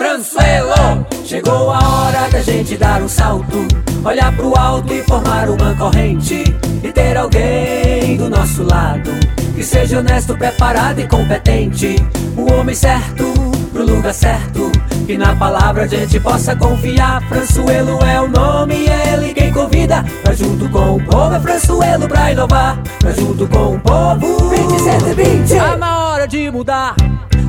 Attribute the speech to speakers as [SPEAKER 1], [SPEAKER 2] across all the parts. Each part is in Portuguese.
[SPEAKER 1] Franzuelo! Chegou a hora da gente dar um salto, olhar pro alto e formar uma corrente e ter alguém do nosso lado que seja honesto, preparado e competente, o homem certo pro lugar certo, que na palavra a gente possa confiar. Franzuelo é o nome é ele quem convida pra junto com o povo é Franzuelo pra inovar, pra junto com o povo 2720 Tá na hora de mudar.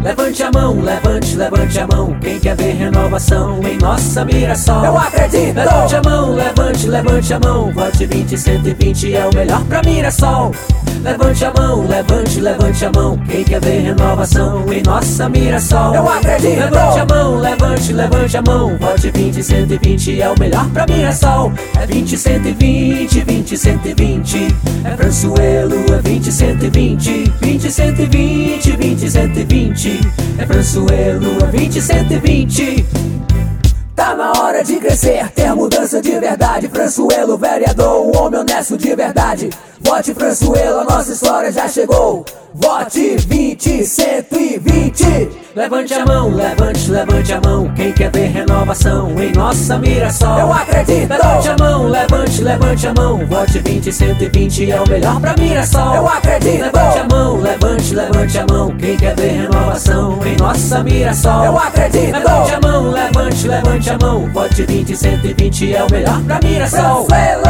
[SPEAKER 1] Levante a mão, levante, levante a mão. Quem quer ver renovação em nossa Mirassol?
[SPEAKER 2] Eu acredito!
[SPEAKER 1] Levante a mão, levante, levante a mão. Vote 20, 120 é o melhor pra Mirassol. Levante a mão, levante, levante a mão. Quem quer ver renovação em nossa Mirassol?
[SPEAKER 2] Eu acredito!
[SPEAKER 1] Levante a mão, levante, levante a mão. Vote 20, 120 é o melhor pra Mirassol. É 20, 120, 20, 120. É Franzuelo, é 20, 120. 20, 120, 20, 120. É Franzuelo, é 20, 120.
[SPEAKER 2] Tá na hora de crescer, ter mudança de verdade. Franzuelo, vereador, um homem honesto de verdade. Vote Franzuelo, a nossa história já chegou. Vote 20, 120.
[SPEAKER 1] Levante a mão, levante, levante a mão. Quem quer ver renovação em nossa Mirassol?
[SPEAKER 2] Eu acredito!
[SPEAKER 1] Levante a mão, levante, levante a mão. Vote 20, 120 é o melhor pra Mirassol.
[SPEAKER 2] Eu acredito!
[SPEAKER 1] Levante a mão, levante, levante a mão. Quem quer ver renovação em nossa Mirassol?
[SPEAKER 2] Eu acredito!
[SPEAKER 1] Levante a mão, levante, levante a mão. Vote 20, 120 é o melhor pra Mirassol.
[SPEAKER 2] Franzuelo!